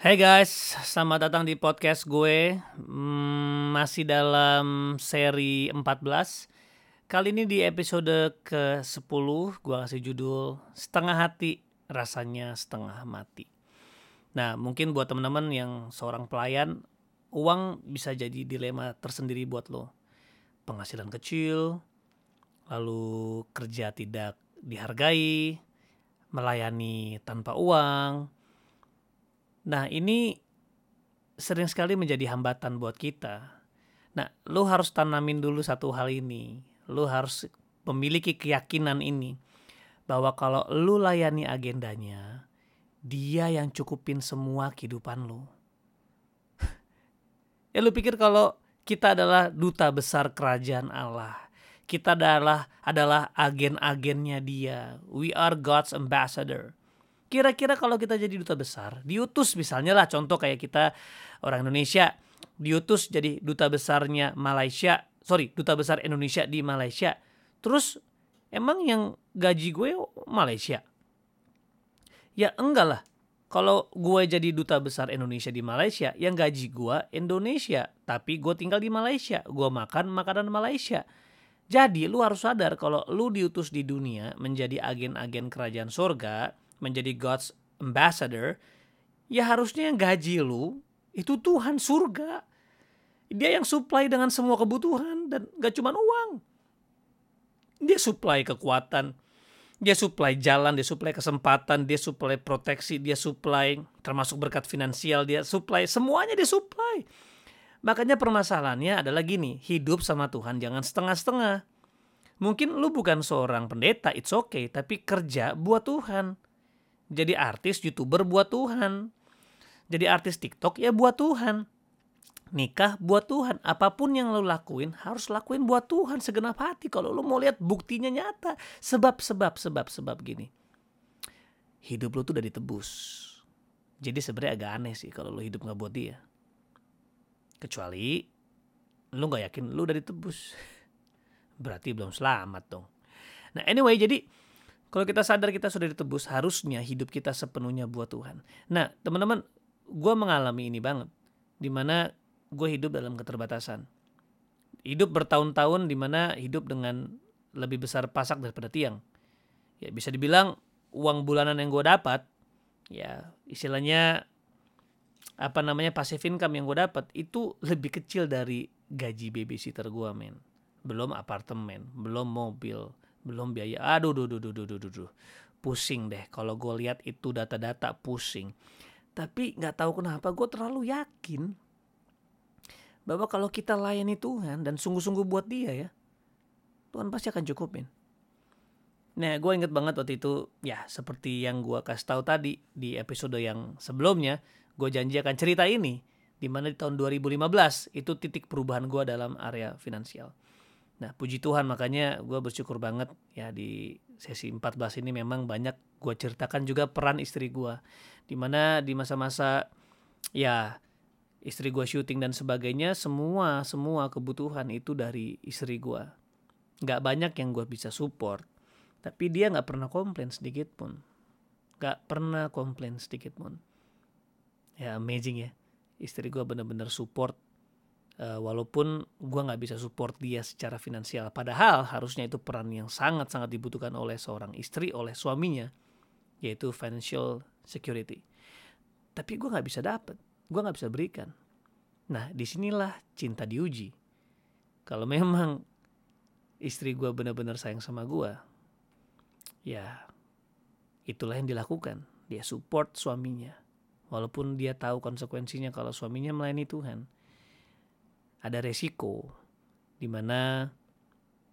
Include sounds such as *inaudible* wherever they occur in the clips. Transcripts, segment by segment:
Hey guys, selamat datang di podcast gue. Hmm, Masih dalam seri 14 Kali ini di episode ke-10 Gue kasih judul Setengah hati rasanya setengah mati. Nah mungkin buat teman-teman yang seorang pelayan Uang bisa jadi dilema tersendiri buat lo. Penghasilan kecil Lalu kerja tidak dihargai Melayani tanpa uang Nah, ini sering sekali menjadi hambatan buat kita. Nah, lu harus tanamin dulu satu hal ini. Lu harus memiliki keyakinan ini bahwa kalau lu layani agendanya, dia yang cukupin semua kehidupan lu. *laughs* ya lu pikir kalau kita adalah duta besar kerajaan Allah. Kita adalah adalah agen-agennya dia. We are God's ambassador kira-kira kalau kita jadi duta besar, diutus misalnya lah contoh kayak kita orang Indonesia diutus jadi duta besarnya Malaysia, sorry duta besar Indonesia di Malaysia. Terus emang yang gaji gue Malaysia? Ya enggak lah. Kalau gue jadi duta besar Indonesia di Malaysia, yang gaji gue Indonesia, tapi gue tinggal di Malaysia, gue makan makanan Malaysia. Jadi lu harus sadar kalau lu diutus di dunia menjadi agen-agen kerajaan surga, menjadi God's ambassador, ya harusnya yang gaji lu itu Tuhan surga. Dia yang supply dengan semua kebutuhan dan gak cuma uang. Dia supply kekuatan, dia supply jalan, dia supply kesempatan, dia supply proteksi, dia supply termasuk berkat finansial, dia supply semuanya dia supply. Makanya permasalahannya adalah gini, hidup sama Tuhan jangan setengah-setengah. Mungkin lu bukan seorang pendeta, it's okay, tapi kerja buat Tuhan. Jadi artis, youtuber buat Tuhan. Jadi artis TikTok ya buat Tuhan. Nikah buat Tuhan. Apa pun yang lo lakuin harus lakuin buat Tuhan segenap hati. Kalau lo mau lihat buktinya nyata. Sebab, sebab, sebab, sebab gini. Hidup lo tuh udah ditebus. Jadi sebenarnya agak aneh sih kalau lo hidup gak buat dia. Kecuali lo gak yakin lo udah ditebus. *laughs* Berarti belum selamat dong. Nah anyway jadi kalau kita sadar kita sudah ditebus, harusnya hidup kita sepenuhnya buat Tuhan. Nah, teman-teman, gue mengalami ini banget. Di mana gue hidup dalam keterbatasan. Hidup bertahun-tahun di mana hidup dengan lebih besar pasak daripada tiang. Ya bisa dibilang uang bulanan yang gue dapat, ya istilahnya apa namanya passive income yang gue dapat itu lebih kecil dari gaji babysitter gue men. Belum apartemen, belum mobil, belum biaya. Aduh duh duh duh duh duh duh, pusing deh kalau gue lihat itu data-data pusing. Tapi nggak tahu kenapa gue terlalu yakin bahwa kalau kita layani Tuhan dan sungguh-sungguh buat dia ya Tuhan pasti akan cukupin. Nah, gue inget banget waktu itu, ya seperti yang gue kasih tahu tadi di episode yang sebelumnya, gue janji akan cerita ini, di mana di tahun 2015 itu titik perubahan gue dalam area finansial. Nah puji Tuhan makanya gue bersyukur banget ya di sesi 14 ini memang banyak gue ceritakan juga peran istri gue. Di mana di masa-masa ya istri gue syuting dan sebagainya semua semua kebutuhan itu dari istri gue. Gak banyak yang gue bisa support. Tapi dia gak pernah komplain sedikit pun. Gak pernah komplain sedikit pun. Ya amazing ya. Istri gue bener-bener support uh, walaupun gue nggak bisa support dia secara finansial. Padahal harusnya itu peran yang sangat sangat dibutuhkan oleh seorang istri oleh suaminya yaitu financial security. Tapi gue nggak bisa dapet. Gue nggak bisa berikan. Nah di sinilah cinta diuji. Kalau memang istri gue benar-benar sayang sama gue ya itulah yang dilakukan. Dia support suaminya. Walaupun dia tahu konsekuensinya kalau suaminya melayani Tuhan ada resiko di mana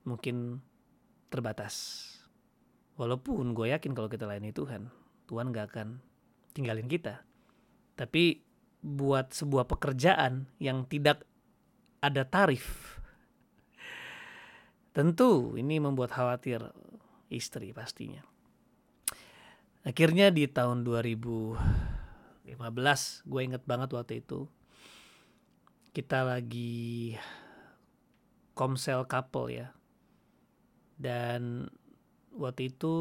mungkin terbatas. Walaupun gue yakin kalau kita layani Tuhan, Tuhan gak akan tinggalin kita. Tapi buat sebuah pekerjaan yang tidak ada tarif, tentu ini membuat khawatir istri pastinya. Akhirnya di tahun 2015, gue inget banget waktu itu, kita lagi komsel couple ya. Dan waktu itu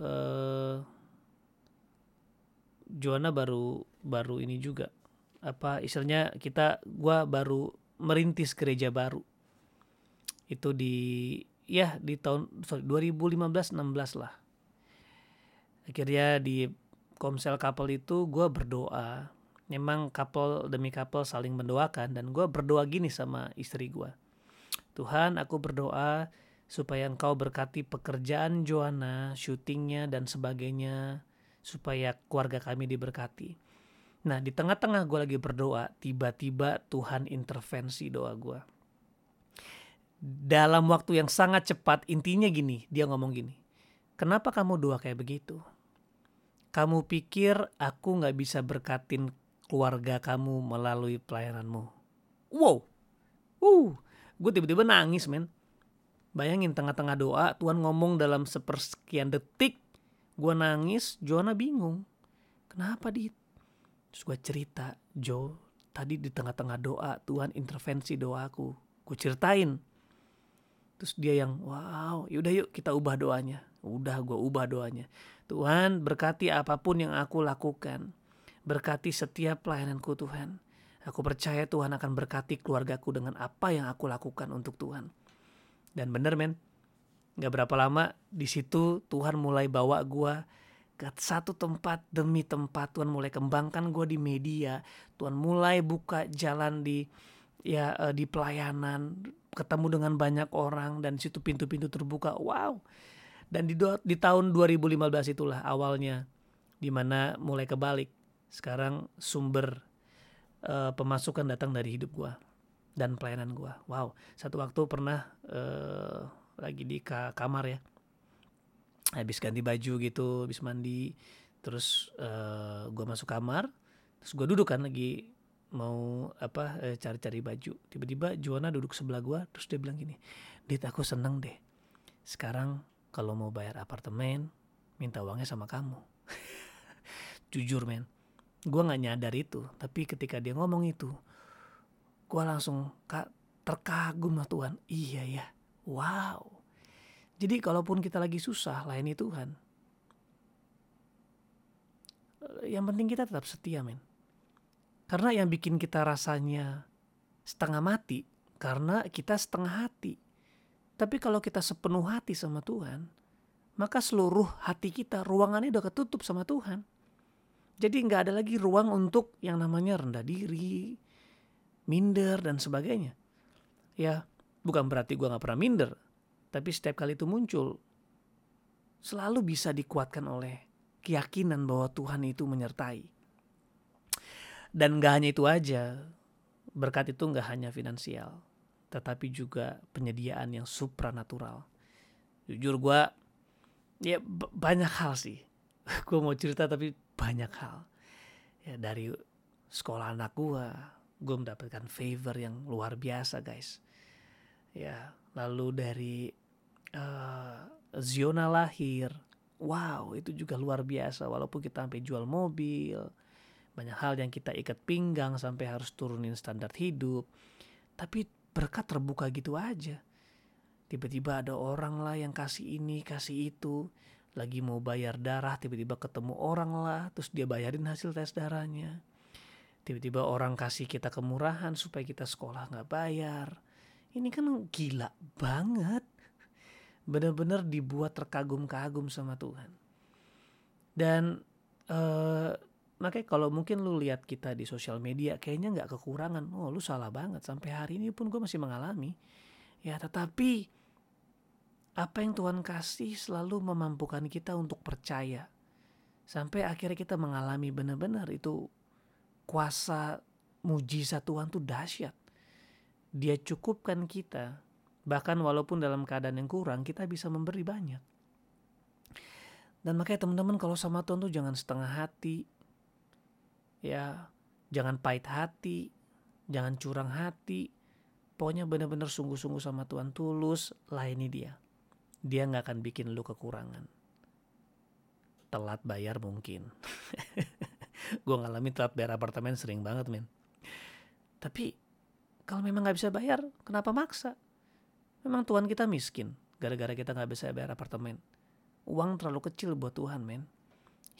uh, Joanna baru baru ini juga. Apa istilahnya kita gua baru merintis gereja baru. Itu di ya di tahun sorry 2015 16 lah. Akhirnya di komsel couple itu gua berdoa memang couple demi couple saling mendoakan dan gua berdoa gini sama istri gua Tuhan aku berdoa supaya engkau berkati pekerjaan Joanna syutingnya dan sebagainya supaya keluarga kami diberkati. Nah di tengah-tengah gue lagi berdoa, tiba-tiba Tuhan intervensi doa gue. Dalam waktu yang sangat cepat, intinya gini, dia ngomong gini. Kenapa kamu doa kayak begitu? Kamu pikir aku gak bisa berkatin keluarga kamu melalui pelayananmu? Wow, uh, gue tiba-tiba nangis men. Bayangin tengah-tengah doa Tuhan ngomong dalam sepersekian detik gue nangis Joanna bingung. Kenapa di terus gue cerita Jo tadi di tengah-tengah doa Tuhan intervensi doaku. Gue ceritain. Terus dia yang wow yaudah yuk kita ubah doanya. Udah gue ubah doanya. Tuhan berkati apa pun yang aku lakukan berkati setiap pelayananku Tuhan. Aku percaya Tuhan akan berkati keluargaku dengan apa yang aku lakukan untuk Tuhan. Dan bener men. Gak berapa lama di situ Tuhan mulai bawa gue ke satu tempat demi tempat. Tuhan mulai kembangkan gue di media. Tuhan mulai buka jalan di ya uh, di pelayanan ketemu dengan banyak orang dan situ pintu-pintu terbuka. Wow! Dan di di tahun 2015 itulah awalnya di mana mulai kebalik sekarang sumber uh, pemasukan datang dari hidup gue dan pelayanan gue wow satu waktu pernah uh, lagi di kamar ya. Habis ganti baju gitu habis mandi terus uh, eh, gue masuk kamar terus gue duduk kan lagi mau apa cari cari-cari baju. Tiba-tiba Juana duduk sebelah gue terus dia bilang gini Dit aku seneng deh. Sekarang kalau mau bayar apartemen minta uangnya sama kamu. *laughs* Jujur men gue nggak nyadar itu tapi ketika dia ngomong itu gue langsung terkagum lah Tuhan iya ya Wow. Jadi kalaupun kita lagi susah layani Tuhan. Yang penting kita tetap setia men. Karena yang bikin kita rasanya setengah mati. Karena kita setengah hati. Tapi kalau kita sepenuh hati sama Tuhan. Maka seluruh hati kita ruangannya udah ketutup sama Tuhan. Jadi nggak ada lagi ruang untuk yang namanya rendah diri, minder dan sebagainya. Ya Bukan berarti gue gak pernah minder. Tapi setiap kali itu muncul, selalu bisa dikuatkan oleh keyakinan bahwa Tuhan itu menyertai. Dan gak hanya itu aja, berkat itu gak hanya finansial, tetapi juga penyediaan yang supranatural. Jujur gue, ya banyak hal sih. *laughs* gue mau cerita tapi banyak hal. Ya dari sekolah anak gue, gue mendapatkan favor yang luar biasa guys. Ya lalu dari uh, Ziona lahir wow itu juga luar biasa. Walaupun kita sampai jual mobil banyak hal yang kita ikat pinggang sampai harus turunin standar hidup tapi berkat terbuka gitu aja. Tiba-tiba ada orang lah yang kasih ini kasih itu lagi mau bayar darah tiba-tiba ketemu orang lah terus dia bayarin hasil tes darahnya tiba-tiba orang kasih kita kemurahan supaya kita sekolah nggak bayar ini kan gila banget. Benar-benar dibuat terkagum-kagum sama Tuhan. Dan uh, makanya kalau mungkin lu lihat kita di sosial media kayaknya nggak kekurangan. Oh lu salah banget. Sampai hari ini pun gue masih mengalami. Ya tetapi apa yang Tuhan kasih selalu memampukan kita untuk percaya. Sampai akhirnya kita mengalami benar-benar itu kuasa mujizat Tuhan tuh dahsyat dia cukupkan kita. Bahkan walaupun dalam keadaan yang kurang, kita bisa memberi banyak. Dan makanya teman-teman kalau sama Tuhan tuh jangan setengah hati. Ya, jangan pahit hati, jangan curang hati. Pokoknya benar-benar sungguh-sungguh sama Tuhan tulus, layani dia. Dia nggak akan bikin lu kekurangan. Telat bayar mungkin. *laughs* Gue ngalamin telat bayar apartemen sering banget men. Tapi kalau memang nggak bisa bayar, kenapa maksa? Memang Tuhan kita miskin, gara-gara kita nggak bisa bayar apartemen. Uang terlalu kecil buat Tuhan, men.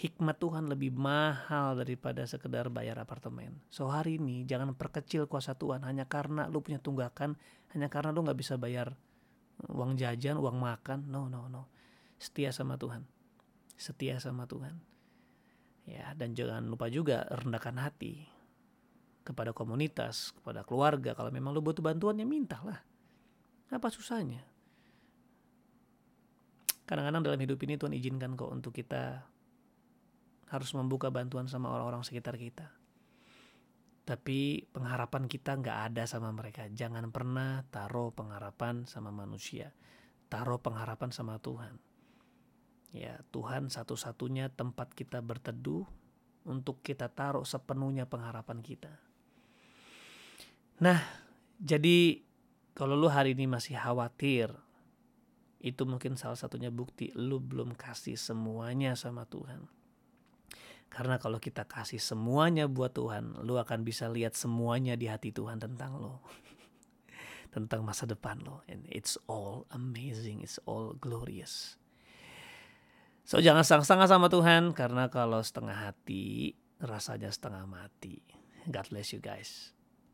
hikmat Tuhan lebih mahal daripada sekedar bayar apartemen. So hari ini jangan perkecil kuasa Tuhan hanya karena lu punya tunggakan, hanya karena lu nggak bisa bayar uang jajan, uang makan. No, no, no. Setia sama Tuhan. Setia sama Tuhan. Ya, dan jangan lupa juga rendahkan hati kepada komunitas, kepada keluarga. Kalau memang lu butuh bantuan ya mintalah. Apa susahnya? Kadang-kadang dalam hidup ini Tuhan izinkan kok untuk kita harus membuka bantuan sama orang-orang sekitar kita. Tapi pengharapan kita nggak ada sama mereka. Jangan pernah taruh pengharapan sama manusia. Taruh pengharapan sama Tuhan. Ya, Tuhan satu-satunya tempat kita berteduh untuk kita taruh sepenuhnya pengharapan kita. Nah, jadi kalau lu hari ini masih khawatir, itu mungkin salah satunya bukti lu belum kasih semuanya sama Tuhan. Karena kalau kita kasih semuanya buat Tuhan, lu akan bisa lihat semuanya di hati Tuhan tentang lo. *laughs* tentang masa depan lo. And it's all amazing, it's all glorious. So jangan sang-sangka sama Tuhan karena kalau setengah hati rasanya setengah mati. God bless you guys.